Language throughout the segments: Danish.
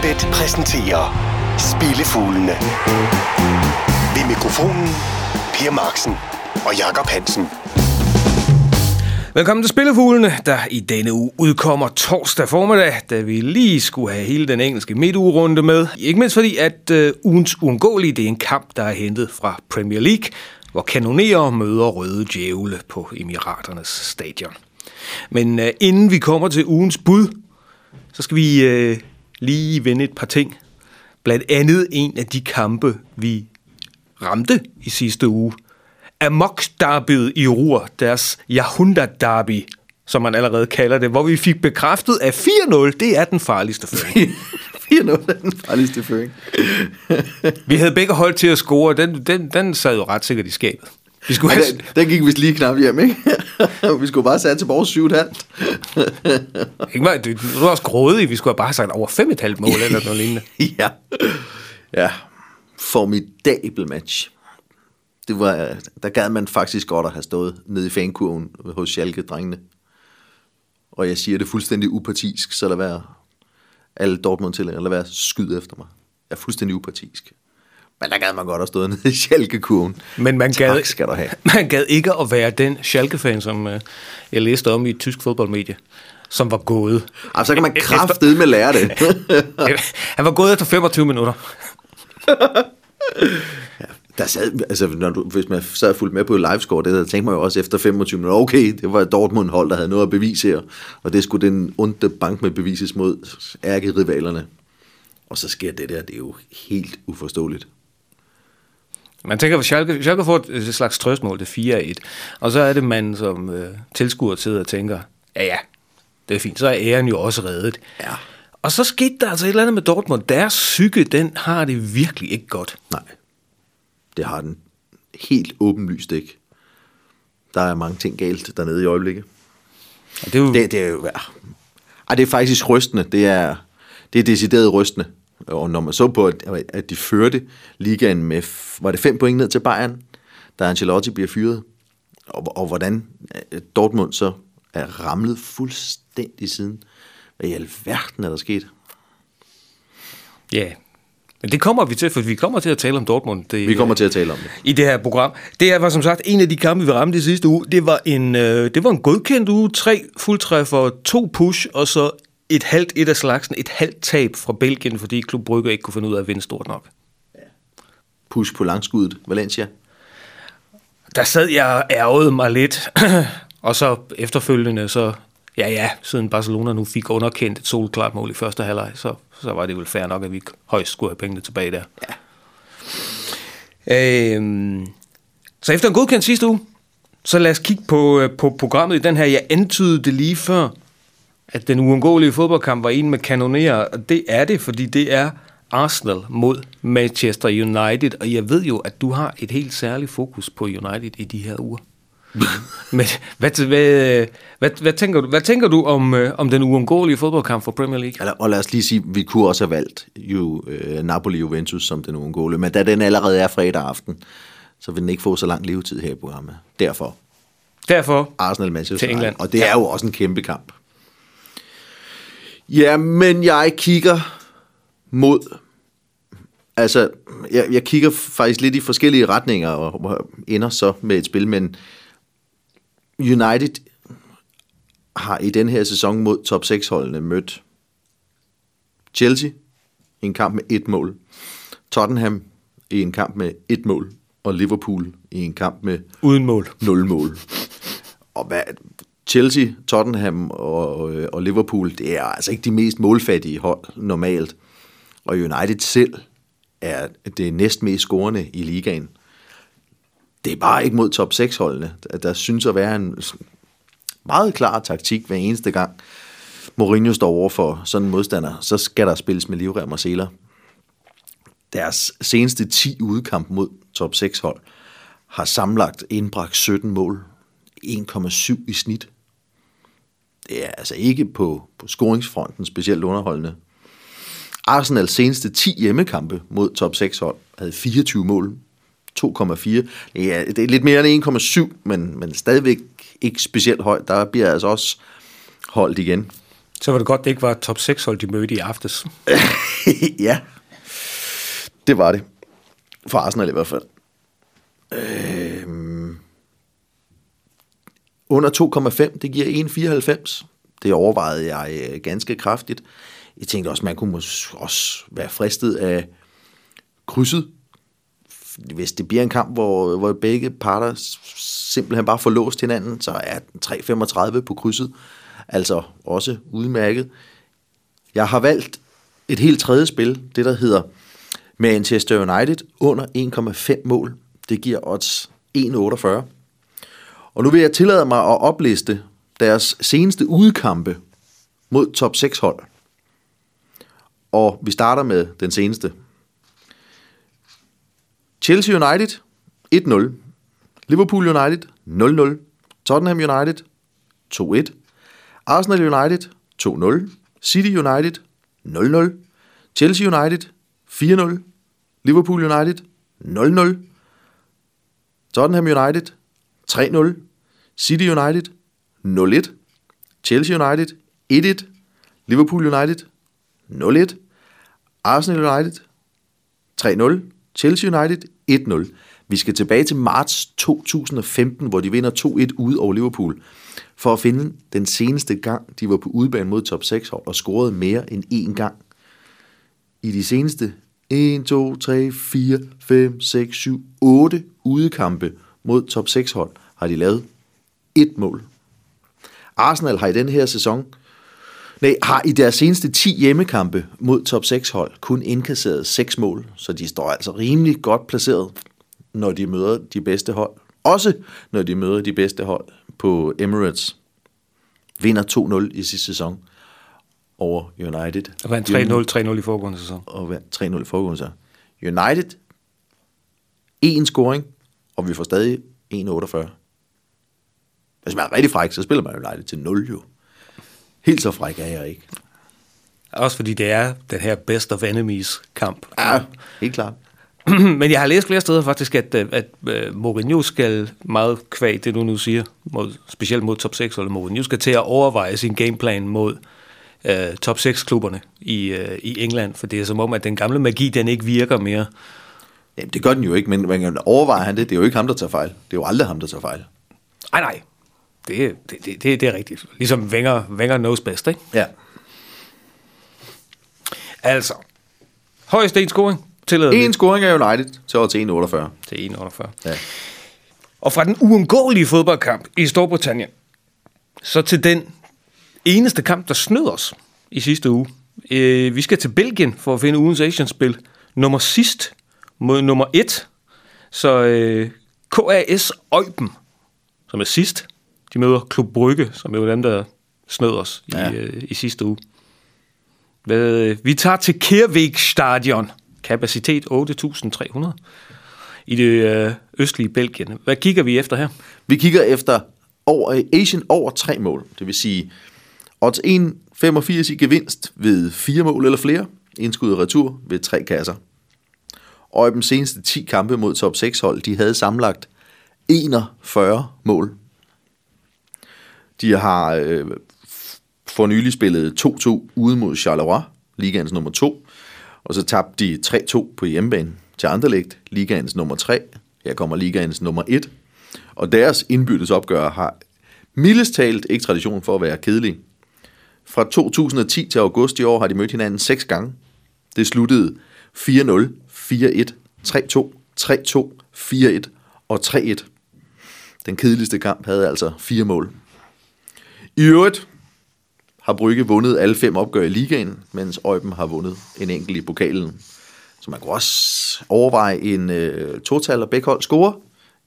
Unibet præsenterer Spillefuglene. Ved mikrofonen Per Marksen og Jakob Hansen. Velkommen til Spillefuglene, der i denne uge udkommer torsdag formiddag, da vi lige skulle have hele den engelske midtugerunde med. Ikke mindst fordi, at øh, ugens uundgåelige, det er en kamp, der er hentet fra Premier League, hvor kanonerer møder røde djævle på Emiraternes stadion. Men øh, inden vi kommer til ugens bud, så skal vi øh, lige vende et par ting. Blandt andet en af de kampe, vi ramte i sidste uge. Amok derbyet i Ruhr, deres Yahunda derby, som man allerede kalder det, hvor vi fik bekræftet, at 4-0, det er den farligste føring. 4-0 er den farligste føring. vi havde begge hold til at score, den, den, den sad jo ret sikkert i skabet. Vi skulle have... den, den gik vist lige knap hjem, ikke? vi skulle bare sætte til vores 7,5. ikke var, du, du var også grådig, vi skulle have bare sagt over 5,5 mål eller noget lignende. ja. Ja. Formidabel match. Det var, der gad man faktisk godt at have stået nede i fankurven hos Schalke-drengene. Og jeg siger det fuldstændig upartisk, så lad være alle Dortmund til, lad være skyde efter mig. Jeg er fuldstændig upartisk. Men der gad man godt at stå nede i Schalke-kurven. Men man tak gad, skal du have. man gad ikke at være den Schalke-fan, som uh, jeg læste om i et tysk fodboldmedie, som var gået. Altså, så kan man kraftedeme med lære det. Han var gået efter 25 minutter. ja, der sad, altså, når du, hvis man sad fuldt med på livescore, det der tænkte man jo også efter 25 minutter, okay, det var Dortmund-hold, der havde noget at bevise her, og det skulle den onde bank med bevises mod ærkerivalerne. Og så sker det der, det er jo helt uforståeligt. Man tænker, at Schalke, Schalke får et slags trøstmål, det 4-1. Og så er det man som øh, tilskuer sidder og tænker, ja ja, det er fint, så er æren jo også reddet. Ja. Og så skete der altså et eller andet med Dortmund. Deres psyke, den har det virkelig ikke godt. Nej, det har den helt åbenlyst ikke. Der er mange ting galt dernede i øjeblikket. Og det, er jo... det, det er jo... Ej, det er faktisk rystende. Det er, det er decideret rystende. Og når man så på, at de førte ligaen med, var det fem point ned til Bayern, da Ancelotti bliver fyret, og, og hvordan Dortmund så er ramlet fuldstændig siden. Hvad i alverden er der sket? Ja, men det kommer vi til, for vi kommer til at tale om Dortmund. Det, vi kommer til at tale om det. I det her program. Det er, var som sagt en af de kampe, vi ramte i sidste uge. Det var en, øh, det var en godkendt uge. Tre fuldtræffer, to push, og så et halvt et af slagsen, et halvt tab fra Belgien, fordi Klub Brygge ikke kunne finde ud af at vinde stort nok. Ja. Push på langskuddet, Valencia. Der sad jeg og ærgede mig lidt, og så efterfølgende, så ja ja, siden Barcelona nu fik underkendt et solklart mål i første halvleg, så, så var det vel fair nok, at vi højst skulle have pengene tilbage der. Ja. Øhm, så efter en godkendt sidste uge, så lad os kigge på, på programmet i den her. Jeg antydede det lige før, at den uundgåelige fodboldkamp var en med kanonerer, og det er det, fordi det er Arsenal mod Manchester United, og jeg ved jo, at du har et helt særligt fokus på United i de her uger. Men hvad, hvad, hvad, hvad, tænker du, hvad tænker du om, øh, om den uundgåelige fodboldkamp for Premier League? Og lad os lige sige, vi kunne også have valgt jo, øh, Napoli-Juventus som den uundgåelige, men da den allerede er fredag aften, så vil den ikke få så lang levetid her i programmet. Derfor. Derfor Arsenal Manchester til England. Og det er jo også en kæmpe kamp. Ja, men jeg kigger mod... Altså, jeg, jeg kigger faktisk lidt i forskellige retninger og ender så med et spil, men United har i den her sæson mod top 6-holdene mødt Chelsea i en kamp med et mål, Tottenham i en kamp med et mål, og Liverpool i en kamp med uden mål. Nul mål. Og hvad, Chelsea, Tottenham og, øh, og Liverpool, det er altså ikke de mest målfattige hold normalt. Og United selv er det næstmest scorende i ligaen. Det er bare ikke mod top 6-holdene. Der synes at være en meget klar taktik hver eneste gang. Mourinho står over for sådan en modstander, så skal der spilles med livrem og seler. Deres seneste 10 udkamp mod top 6 hold har samlet indbragt 17 mål. 1,7 i snit. Det er altså ikke på, på scoringsfronten specielt underholdende. Arsenals seneste 10 hjemmekampe mod top 6 hold havde 24 mål. 2,4. Ja, det er lidt mere end 1,7, men, men stadigvæk ikke specielt højt. Der bliver altså også holdt igen. Så var det godt, det ikke var top 6 hold, de mødte i aftes. ja, det var det. For Arsenal i hvert fald. Øhm, under 2,5, det giver 1,94. Det overvejede jeg øh, ganske kraftigt. Jeg tænkte også, man kunne også være fristet af krydset. Hvis det bliver en kamp, hvor, hvor begge parter simpelthen bare får låst hinanden, så er 3,35 på krydset. Altså også udmærket. Jeg har valgt et helt tredje spil, det der hedder Manchester United under 1,5 mål. Det giver odds 1,48. Og nu vil jeg tillade mig at opliste deres seneste udkampe mod top 6 hold. Og vi starter med den seneste. Chelsea United 1-0. Liverpool United 0-0. Tottenham United 2-1. Arsenal United 2-0. City United 0-0. Chelsea United 4-0. Liverpool United 0-0. Tottenham United 3-0. City United 0-1. Chelsea United 1-1. Liverpool United 0-1. Arsenal United 3-0. Chelsea United 1-0. Vi skal tilbage til marts 2015, hvor de vinder 2-1 ude over Liverpool, for at finde den seneste gang, de var på udebane mod top 6 hold og scorede mere end én gang. I de seneste 1, 2, 3, 4, 5, 6, 7, 8 udekampe mod top 6 hold har de lavet et mål. Arsenal har i den her sæson Nej, har i deres seneste 10 hjemmekampe mod top 6 hold kun indkasseret 6 mål, så de står altså rimelig godt placeret, når de møder de bedste hold. Også når de møder de bedste hold på Emirates. Vinder 2-0 i sidste sæson over United. Og vandt 3-0, 3-0 i foregående sæson. Og vandt 3-0 i foregående sæson. United, en scoring, og vi får stadig 1-48. Hvis man er rigtig fræk, så spiller man United til 0 jo. Helt så fræk er jeg ikke. Også fordi det er den her best of enemies kamp. Ja, helt klart. Men jeg har læst flere steder faktisk, at, at, at øh, Mourinho skal meget kvæg, det du nu siger, mod, specielt mod top 6, eller Mourinho skal til at overveje sin gameplan mod uh, top 6-klubberne i, uh, i England, for det er som om, at den gamle magi, den ikke virker mere. Jamen, det gør den jo ikke, men man kan overveje han det. Det er jo ikke ham, der tager fejl. Det er jo aldrig ham, der tager fejl. Nej, nej. Det, det, det, det, det er rigtigt. Ligesom Wenger, Wenger knows best, ikke? Ja. Altså, højeste en scoring tillader En scoring af United til over til 1,48. Til 1,48. Ja. Og fra den uundgåelige fodboldkamp i Storbritannien, så til den eneste kamp, der snød os i sidste uge. Øh, vi skal til Belgien for at finde ugens Asian-spil. Nummer sidst mod nummer et. Så øh, KAS Eupen, som er sidst, de møder Klub Brygge, som er jo dem, der snød os ja. i, øh, i sidste uge. Hvad, vi tager til Kervik Stadion. Kapacitet 8.300 i det øh, østlige Belgien. Hvad kigger vi efter her? Vi kigger efter over, Asian over tre mål. Det vil sige odds 1,85 i gevinst ved fire mål eller flere. Indskud og retur ved tre kasser. Og i de seneste 10 kampe mod top 6 hold, de havde samlet 41 mål. De har øh, for nylig spillet 2-2 ude mod Charleroi, ligaens nummer 2, og så tabte de 3-2 på hjemmebane til Anderlecht, ligaens nummer 3. Her kommer ligaens nummer 1. Og deres indbyttes opgør har mildest talt ikke tradition for at være kedelig. Fra 2010 til august i år har de mødt hinanden seks gange. Det sluttede 4-0, 4-1, 3-2, 3-2, 4-1 og 3-1. Den kedeligste kamp havde altså fire mål. I øvrigt har Brygge vundet alle fem opgør i ligaen, mens Øjben har vundet en enkelt i pokalen. Så man kan også overveje en øh, total og begge hold score.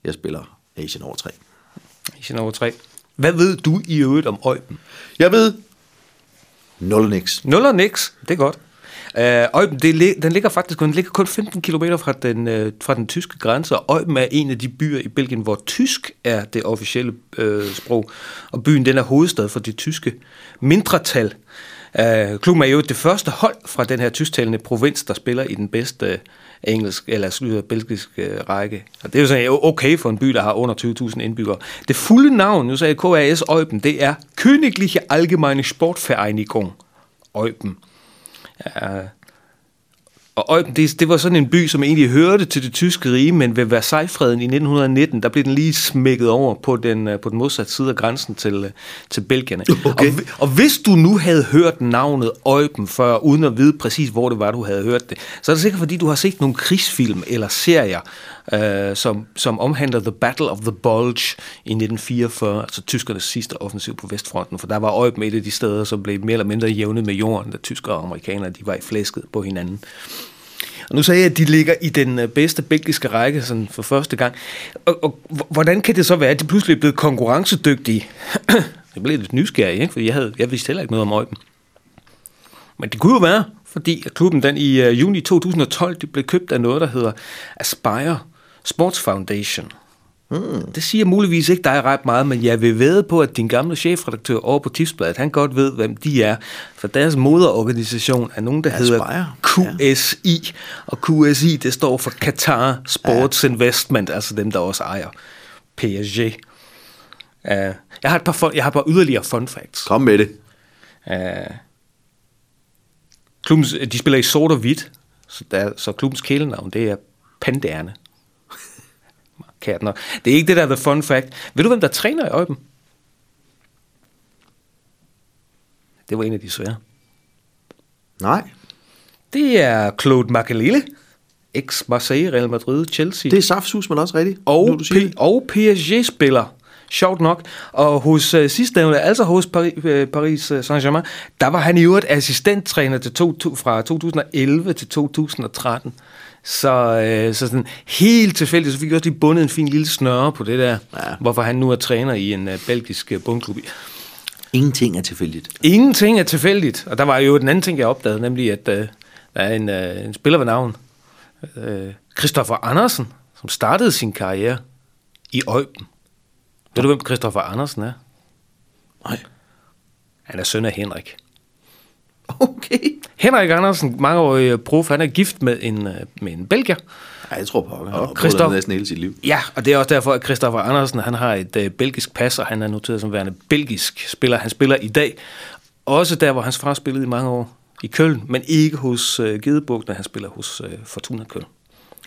Jeg spiller Asian over 3. Asian over 3. Hvad ved du i øvrigt om Øjben? Jeg ved 0 niks. 0 og niks, det er godt. Øh, Øjben, det, den ligger faktisk den ligger kun 15 km fra den, øh, fra den tyske grænse, og Øjben er en af de byer i Belgien, hvor tysk er det officielle øh, sprog, og byen den er hovedstad for det tyske mindretal. Øh, klubben er jo det første hold fra den her tysktalende provins, der spiller i den bedste øh, engelsk eller øh, slutter belgisk øh, række. Og det er jo sådan øh, okay for en by, der har under 20.000 indbyggere. Det fulde navn, nu sagde KAS Øjben, det er Königliche Allgemeine Sportvereinigung, Eupen. Ja, og Eupen, det, det var sådan en by, som egentlig hørte til det tyske rige, men ved Versailles-freden i 1919, der blev den lige smækket over på den, øh, på den modsatte side af grænsen til, øh, til Belgierne. Okay. Og, og hvis du nu havde hørt navnet Eupen før, uden at vide præcis, hvor det var, du havde hørt det, så er det sikkert, fordi du har set nogle krigsfilm eller serier, øh, som, som omhandler The Battle of the Bulge i 1944, altså tyskernes sidste offensiv på Vestfronten, for der var Eupen et af de steder, som blev mere eller mindre jævnet med jorden, da tyskere og amerikanere de var i flæsket på hinanden. Og nu sagde jeg, at de ligger i den øh, bedste belgiske række sådan for første gang. Og, og hvordan kan det så være, at de pludselig er blevet konkurrencedygtige? jeg blev lidt nysgerrig, ikke? for jeg, havde, jeg vidste heller ikke noget om Eupen. Men det kunne jo være, fordi klubben den i uh, juni 2012 de blev købt af noget, der hedder Aspire Sports Foundation. Hmm. Det siger muligvis ikke dig ret meget, men jeg vil ved på, at din gamle chefredaktør over på Tipsbladet, han godt ved, hvem de er. For deres moderorganisation er nogen, der Aspire, hedder QSI. Og QSI, det står for Qatar Sports ja. Investment, altså dem, der også ejer PSG. Uh, jeg, har et par fun, jeg har et par yderligere fun facts. Kom med det. Uh, klubbens, de spiller i sort og hvidt, så, der, så klubbens kælenavn, det er Panderne. Nok. Det er ikke det, der er the fun fact. Ved du, hvem der træner i Øjben? Det var en af de svære. Nej, Det er Claude Makelele, ex-Marseille, Real Madrid, Chelsea. det er saftsus, men også rigtigt. og, P- og PSG-spiller. Sjovt nok. Og hos uh, sidstnævnte, altså hos Paris, uh, Paris uh, Saint-Germain, der var han i øvrigt assistenttræner til to, to, fra 2011 til 2013. Så, uh, så sådan helt tilfældigt, så fik jeg også lige bundet en fin lille snøre på det der, Ja. hvorfor han nu er træner i en uh, belgisk uh, bundklub. Ingenting er tilfældigt. Ingenting er tilfældigt. Og der var jo den anden ting, jeg opdagede, nemlig at uh, der er en, uh, en spiller ved navn, uh, Christoffer Andersen, som startede sin karriere i Øjben. Ved du, hvem Christoffer Andersen er? Nej. Han er søn af Henrik. Okay. Henrik Andersen, mangeårig prof, han er gift med en, øh, med en belgier. Ja, jeg tror på, han har Christoph- næsten hele sit liv. Ja, og det er også derfor, at Christoffer Andersen han har et øh, belgisk pas, og han er noteret som værende belgisk spiller. Han spiller i dag også der, hvor hans far spillede i mange år i Køln, men ikke hos øh, Gedeburg, når han spiller hos øh, Fortuna Køln.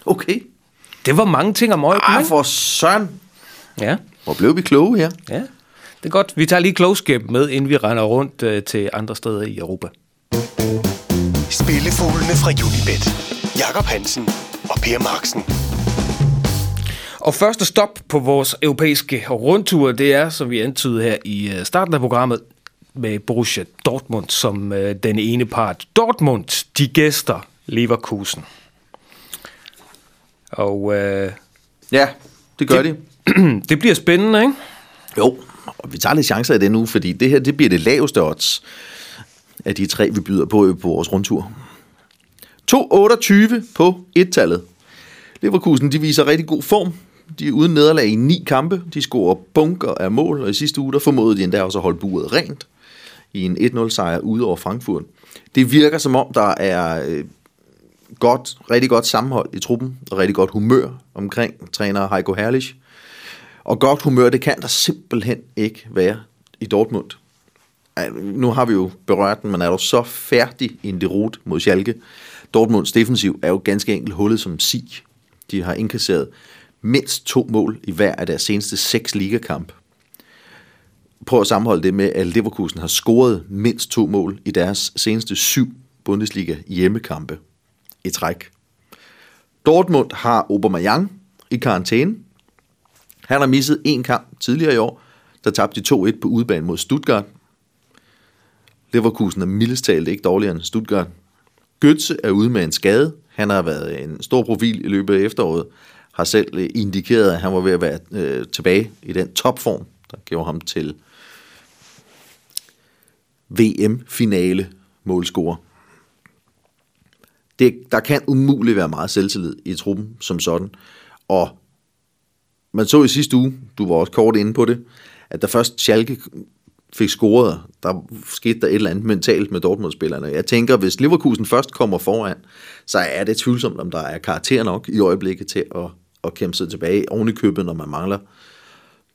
Okay. Det var mange ting om Øjben, Ah, for søren. Ja, Hvor blev vi kloge her? ja. Det er godt. Vi tager lige klogskab med, inden vi render rundt øh, til andre steder i Europa. Spillefuglene fra Unibet. Jakob Hansen og Per Marksen. Og første stop på vores europæiske rundtur, det er, som vi antydede her i øh, starten af programmet, med Borussia Dortmund som øh, den ene part. Dortmund, de gæster Leverkusen. Og øh, Ja, det gør Det- de. det bliver spændende, ikke? Jo, og vi tager lidt chancer i det nu, fordi det her det bliver det laveste odds af de tre, vi byder på på vores rundtur. 2,28 på et-tallet. Leverkusen de viser rigtig god form. De er uden nederlag i ni kampe. De scorer bunker af mål, og i sidste uge der formåede de endda også at holde buret rent i en 1-0 sejr ude over Frankfurt. Det virker som om, der er øh, godt, rigtig godt sammenhold i truppen, og rigtig godt humør omkring træner Heiko Herrlich. Og godt humør, det kan der simpelthen ikke være i Dortmund. Ej, Nu har vi jo berørt den, men er du så færdig i en derot mod Schalke? Dortmunds defensiv er jo ganske enkelt hullet som sig. De har indkasseret mindst to mål i hver af deres seneste seks ligakamp. Prøv at sammenholde det med, at Leverkusen har scoret mindst to mål i deres seneste syv Bundesliga hjemmekampe i træk. Dortmund har Aubameyang i karantæne. Han har misset en kamp tidligere i år, der tabte de 2-1 på udebane mod Stuttgart. Leverkusen er mildest talt ikke dårligere end Stuttgart. Götze er ude med en skade. Han har været en stor profil i løbet af efteråret. Har selv eh, indikeret, at han var ved at være øh, tilbage i den topform, der gjorde ham til VM-finale målscorer. Det, der kan umuligt være meget selvtillid i truppen som sådan. Og man så i sidste uge, du var også kort inde på det, at da først Schalke fik scoret, der skete der et eller andet mentalt med Dortmund-spillerne. Jeg tænker, hvis Leverkusen først kommer foran, så er det tvivlsomt, om der er karakter nok i øjeblikket til at, at kæmpe sig tilbage oven i købet, når man mangler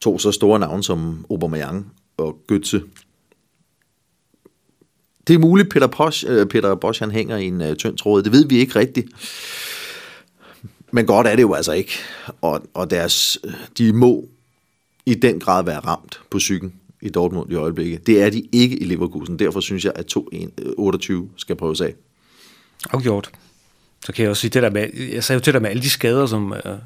to så store navne som Aubameyang og Götze det er muligt, Peter Bosch, øh, Peter Bosch han hænger i en øh, tynd tråd. Det ved vi ikke rigtigt. Men godt er det jo altså ikke. Og, og deres, de må i den grad være ramt på psyken i Dortmund i øjeblikket. Det er de ikke i Leverkusen. Derfor synes jeg, at 2-28 øh, skal prøves af. Afgjort. Så kan jeg også sige det der med, jeg sagde jo til dig med alle de skader, som, øh,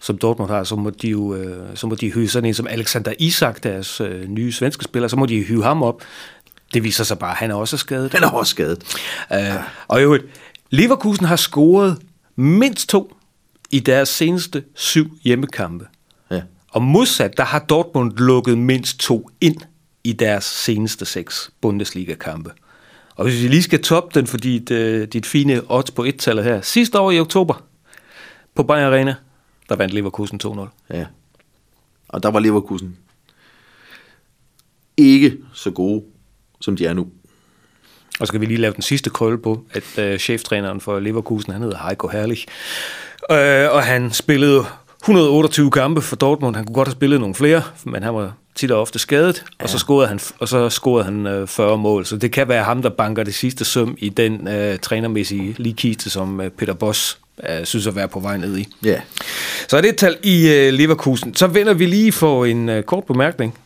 som Dortmund har, så må de jo øh, så må de hyve sådan en som Alexander Isak, deres øh, nye svenske spiller, så må de hyve ham op. Det viser sig bare, at han er også skadet. Han er også skadet. Uh, og jo, Leverkusen har scoret mindst to i deres seneste syv hjemmekampe. Ja. Og modsat, der har Dortmund lukket mindst to ind i deres seneste seks Bundesliga-kampe. Og hvis vi lige skal toppe den, fordi dit, dit fine odds på et-tallet her. Sidste år i oktober på Bayern Arena, der vandt Leverkusen 2-0. Ja. Og der var Leverkusen ikke så gode, som de er nu. Og så skal vi lige lave den sidste krølle på, at øh, cheftræneren for Leverkusen, han hedder Heiko Herrlich. Øh, og han spillede 128 kampe for Dortmund. Han kunne godt have spillet nogle flere, men han var tit og ofte skadet, ja. og så scorede han, og så scorede han øh, 40 mål. Så det kan være ham, der banker det sidste søm i den øh, trænermæssige ligkiste, som øh, Peter Boss øh, synes at være på vej ned i. Ja. Så er det et tal i øh, Leverkusen. Så vender vi lige for en øh, kort bemærkning.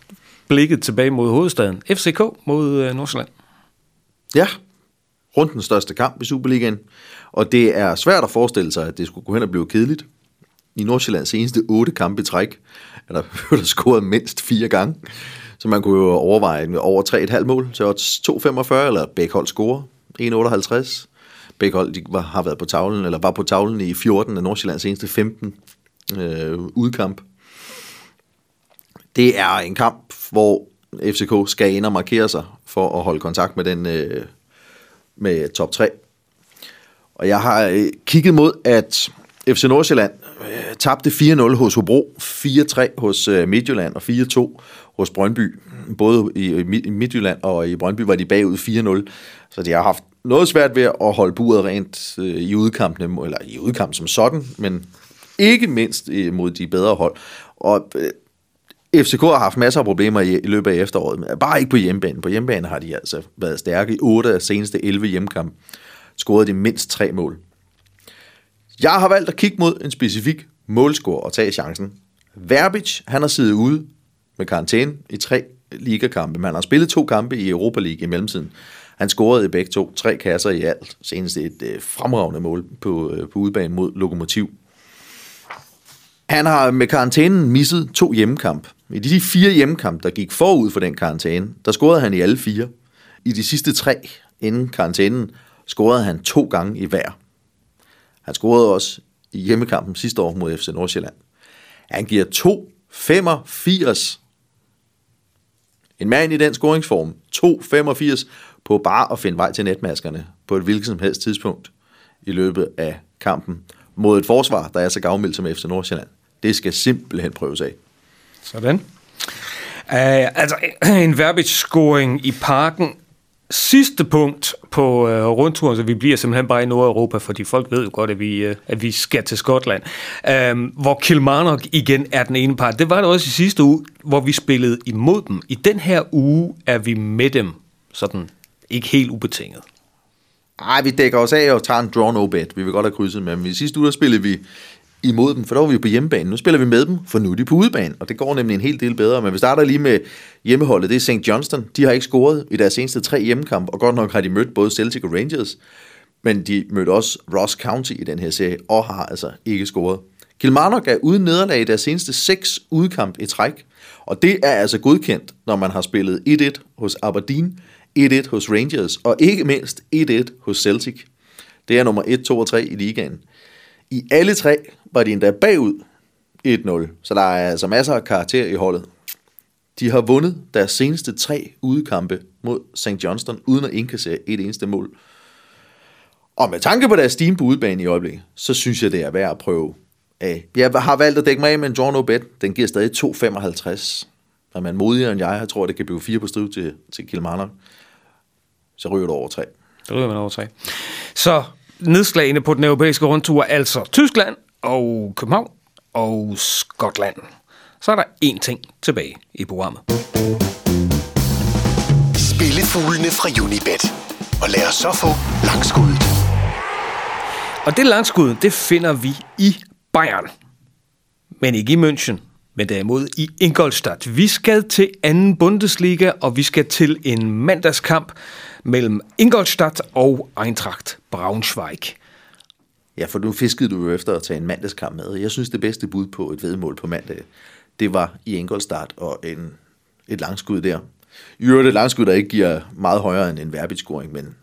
Blikket tilbage mod hovedstaden. FCK mod øh, Nordsjælland. Ja, rundt den største kamp i Superligaen. Og det er svært at forestille sig, at det skulle gå hen og blive kedeligt. I Nordsjællands seneste otte kampe i træk, er der, der scoret mindst fire gange. Så man kunne jo overveje over 3,5 mål til odds 2,45, eller begge hold score 1,58. Begge hold de var, har været på tavlen, eller var på tavlen i 14 af Nordsjællands seneste 15 øh, udkamp. Det er en kamp, hvor FCK skal ind og markere sig for at holde kontakt med den øh, med top 3. Og jeg har øh, kigget mod, at FC Nordsjælland øh, tabte 4-0 hos Hobro, 4-3 hos øh, Midtjylland og 4-2 hos Brøndby. Både i, i Midtjylland og i Brøndby var de bagud 4-0. Så de har haft noget svært ved at holde buret rent øh, i udkampene, eller i udkampen som sådan, men ikke mindst øh, mod de bedre hold. Og øh, FCK har haft masser af problemer i, i løbet af efteråret, men bare ikke på hjemmebane. På hjemmebane har de altså været stærke i 8 af seneste 11 hjemmekampe. Scorede de mindst tre mål. Jeg har valgt at kigge mod en specifik målscore og tage chancen. Verbic, han har siddet ude med karantæne i tre ligakampe. Han har spillet to kampe i Europa League i mellemtiden. Han scorede i begge to, tre kasser i alt. Senest et øh, fremragende mål på, øh, på udbanen mod Lokomotiv. Han har med karantænen misset to hjemmekamp. I de fire hjemmekampe, der gik forud for den karantæne, der scorede han i alle fire. I de sidste tre inden karantænen scorede han to gange i hver. Han scorede også i hjemmekampen sidste år mod FC Nordsjælland. Han giver 2,85. En mand i den scoringsform, 2,85 på bare at finde vej til netmaskerne på et hvilket som helst tidspunkt i løbet af kampen mod et forsvar, der er så gavmildt som FC Nordsjælland. Det skal simpelthen prøves af. Sådan. Uh, altså, en Verbic-scoring i parken. Sidste punkt på uh, rundturen, så vi bliver simpelthen bare i Nordeuropa, fordi folk ved jo godt, at vi, uh, at vi skal til Skotland. Uh, hvor Kilmarnock igen er den ene part. Det var det også i sidste uge, hvor vi spillede imod dem. I den her uge er vi med dem, sådan ikke helt ubetinget. Nej, vi dækker os af og tager en draw no bet. Vi vil godt have krydset med dem. I sidste uge der spillede vi imod dem, for der var vi jo på hjemmebane. Nu spiller vi med dem, for nu er de på udebane, og det går nemlig en hel del bedre. Men vi starter lige med hjemmeholdet, det er St. Johnston. De har ikke scoret i deres seneste tre hjemmekamp, og godt nok har de mødt både Celtic og Rangers, men de mødte også Ross County i den her serie, og har altså ikke scoret. Kilmarnock er uden nederlag i deres seneste seks udkamp i træk, og det er altså godkendt, når man har spillet 1-1 hos Aberdeen, 1-1 hos Rangers, og ikke mindst 1-1 hos Celtic. Det er nummer 1, 2 og 3 i ligaen. I alle tre var de endda bagud 1-0, så der er altså masser af karakter i holdet. De har vundet deres seneste tre udekampe mod St. Johnston, uden at indkassere et eneste mål. Og med tanke på deres steam på udebane i øjeblikket, så synes jeg, det er værd at prøve af. Jeg har valgt at dække mig af med en draw no bet. Den giver stadig 2,55. Når man modigere end jeg, jeg tror, det kan blive 4 på striv til, til Kilmarnock, så ryger du over 3. Så ryger man over 3. Så nedslagene på den europæiske rundtur, altså Tyskland og København og Skotland. Så er der én ting tilbage i programmet. Spillefuglene fra Unibet. Og lad os så få langskuddet. Og det langskud, det finder vi i Bayern. Men ikke i München, men derimod i Ingolstadt. Vi skal til anden Bundesliga, og vi skal til en mandagskamp mellem Ingolstadt og Eintracht Braunschweig. Ja, for nu fiskede du jo efter at tage en mandagskamp med. Jeg synes, det bedste bud på et vedmål på mandag, det var i enkeltstart og en, et langskud der. I øvrigt et langskud, der ikke giver meget højere end en verbitscoring, men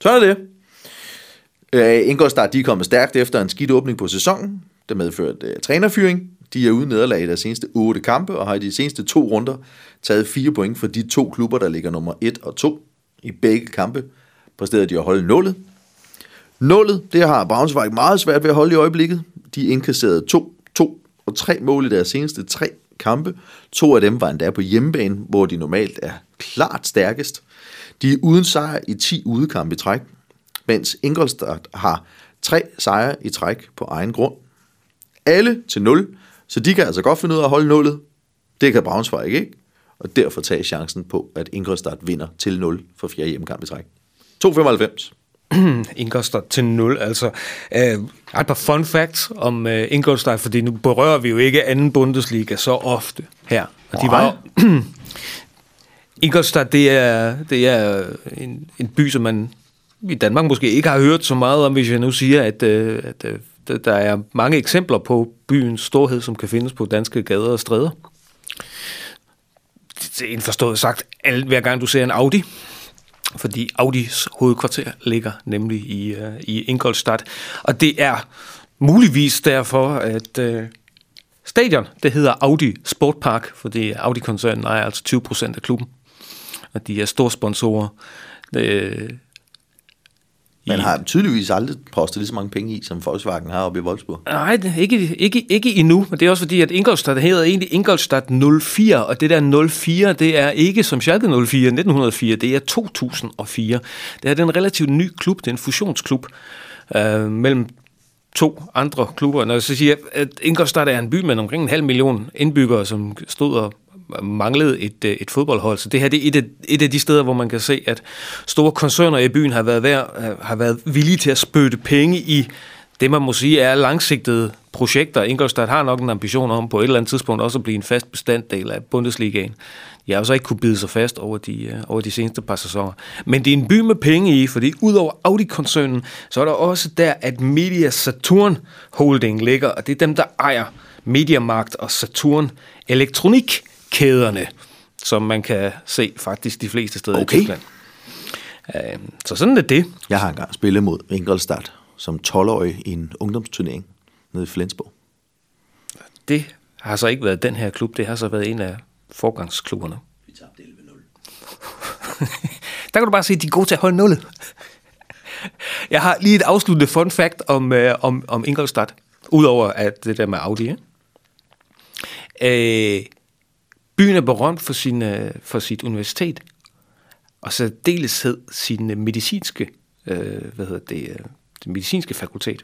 så er det. Uh, Ingolstadt, de er kommet stærkt efter en skidt åbning på sæsonen. Det medførte uh, trænerfyring. De er uden nederlag i deres seneste otte kampe, og har i de seneste to runder taget fire point for de to klubber, der ligger nummer 1 og 2 i begge kampe. Præsterede de at holde nullet. Nullet, det har Braunschweig meget svært ved at holde i øjeblikket. De indkasserede to, to og tre mål i deres seneste tre kampe. To af dem var endda på hjemmebane, hvor de normalt er klart stærkest. De er uden sejr i 10 udekampe i træk, mens Ingolstadt har tre sejre i træk på egen grund. Alle til 0, så de kan altså godt finde ud af at holde nullet. Det kan Braunschweig ikke, og derfor tage chancen på, at Ingolstadt vinder til 0 for fjerde hjemmekamp i træk. 2,95. Ingolstadt til 0. Altså, øh, et par fun facts om øh, Ingolstadt, fordi nu berører vi jo ikke anden Bundesliga så ofte her. Og de var Ingolstadt, det er, det er en, en by, som man i Danmark måske ikke har hørt så meget om, hvis jeg nu siger, at, øh, at øh, der er mange eksempler på byens storhed, som kan findes på danske gader og stræder. Det er indforstået sagt, alt, hver gang du ser en Audi, fordi Audis hovedkvarter ligger nemlig i, uh, i Ingolstadt. Og det er muligvis derfor, at uh, stadion, det hedder Audi Sportpark, fordi Audi-koncernen ejer altså 20 procent af klubben. Og de er store sponsorer. Det, man har tydeligvis aldrig postet lige så mange penge i, som Volkswagen har oppe i Wolfsburg. Nej, ikke, ikke, ikke endnu, men det er også fordi, at Ingolstadt hedder egentlig Ingolstadt 04, og det der 04, det er ikke som Schalke 04 1904, det er 2004. Det er den relativt ny klub, det er en fusionsklub øh, mellem to andre klubber. Når jeg så siger, at Ingolstadt er en by med omkring en halv million indbyggere, som stod og manglede et, øh, et fodboldhold. Så det her det er et af, et af de steder, hvor man kan se, at store koncerner i byen har været, værd, øh, har været villige til at spytte penge i det, man må sige er langsigtede projekter. Ingolstadt har nok en ambition om på et eller andet tidspunkt også at blive en fast bestanddel af Bundesligaen. Jeg har så ikke kunne bide sig fast over de, øh, over de seneste par sæsoner. Men det er en by med penge i, fordi udover Audi-koncernen, så er der også der, at Media Saturn Holding ligger, og det er dem, der ejer Mediamarkt og Saturn Elektronik kæderne, som man kan se faktisk de fleste steder okay. i Tyskland. Uh, så sådan er det. Jeg har engang spillet mod Ingolstadt som 12-årig i en ungdomsturnering nede i Flensborg. Det har så ikke været den her klub, det har så været en af forgangsklubberne. Vi tabte 11-0. Der kan du bare se, at de er gode til at holde nullet. Jeg har lige et afsluttende fun fact om, øh, om, om Ingolstadt, udover at det der med Audi. Ja? Øh, Byen er berømt for, sin, øh, for sit universitet, og så deleshed sin øh, medicinske, øh, hvad hedder det, øh, det medicinske fakultet.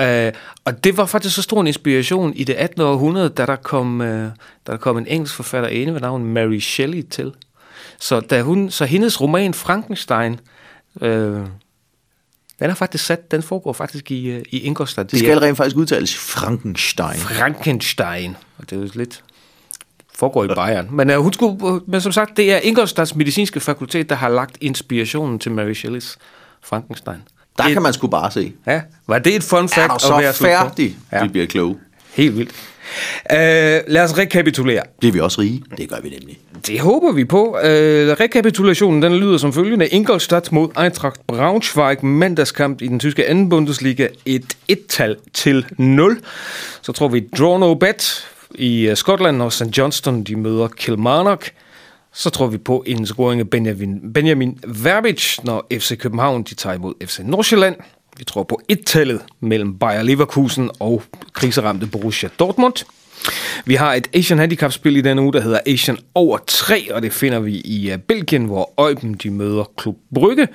Øh, og det var faktisk så stor en inspiration i det 18. århundrede, da der kom, øh, da der kom en engelsk forfatter inde ved navn Mary Shelley til. Så, da hun, så hendes roman Frankenstein, øh, den er faktisk sat, den foregår faktisk i, i Ingolstadt. Det skal rent faktisk udtales Frankenstein. Frankenstein. Og det er jo lidt foregår i Bayern. Men, uh, hun skulle, men som sagt, det er Ingolstads medicinske fakultet, der har lagt inspirationen til Mary Shelleys Frankenstein. Der det, kan man sgu bare se. Ja, var det et fun fact? Er du så at være færdig, ja. vi bliver kloge. Helt vildt. Uh, lad os rekapitulere. Bliver vi også rige? Det gør vi nemlig. Det håber vi på. Uh, rekapitulationen den lyder som følgende. Ingolstadt mod Eintracht Braunschweig mandagskamp i den tyske anden Bundesliga. Et et-tal til 0. Så tror vi draw no bet i øh, Skotland, når St. Johnston de møder Kilmarnock. Så tror vi på en scoring af Benjamin, Benjamin Verbich, når FC København de tager imod FC Nordsjælland. Vi tror på et-tallet mellem Bayer Leverkusen og kriseramte Borussia Dortmund. Vi har et Asian Handicap-spil i denne uge, der hedder Asian over 3, og det finder vi i øh, Belgien, hvor Øjben de møder Klub Brygge.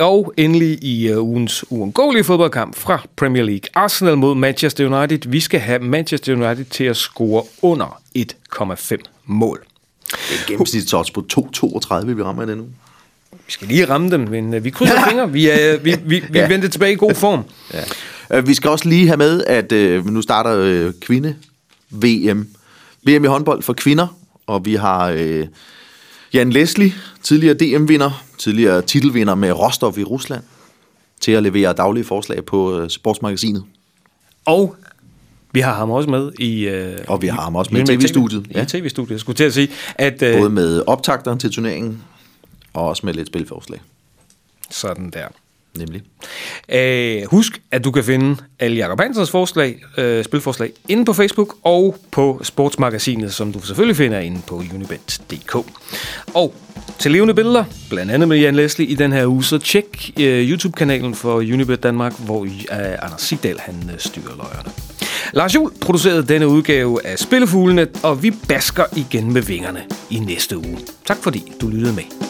Og endelig i øh, ugens uundgåelige fodboldkamp fra Premier League. Arsenal mod Manchester United. Vi skal have Manchester United til at score under 1,5 mål. Det er gennemsnitsodds på 2,32, vi rammer i denne uge. Vi skal lige ramme dem, men øh, vi krydser fingre. Vi, er, vi, vi, vi Ja. venter tilbage i god form. Ja. Øh, Vi skal også lige have med, at øh, nu starter øh, kvinde-VM. VM i håndbold for kvinder, og vi har øh, Jan Leslie, tidligere DM-vinder, tidligere titelvinder med Rostov i Rusland, til at levere daglige forslag på øh, sportsmagasinet. Og vi har ham også med i... Øh, Og vi har ham også med i i TV-studiet, Ja. tv-studiet. Jeg skulle til at sige, at... Øh, Både med optakteren til turneringen, og også med lidt spilforslag, sådan der. nemlig. Øh, husk, at du kan finde alle Jacob Hansens forslag, øh, spilforslag inde på Facebook og på Sportsmagasinet, som du selvfølgelig finder inde på unibet.dk. Og til levende billeder, blandt andet med Jan Leslie i den her uge, så tjek øh, YouTube-kanalen for Unibet Danmark, hvor øh, Anders Sigdal han øh, styrer løjerne. Lars Jul producerede denne udgave af Spillefuglene, og vi basker igen med vingerne i næste uge. Tak fordi du lyttede med.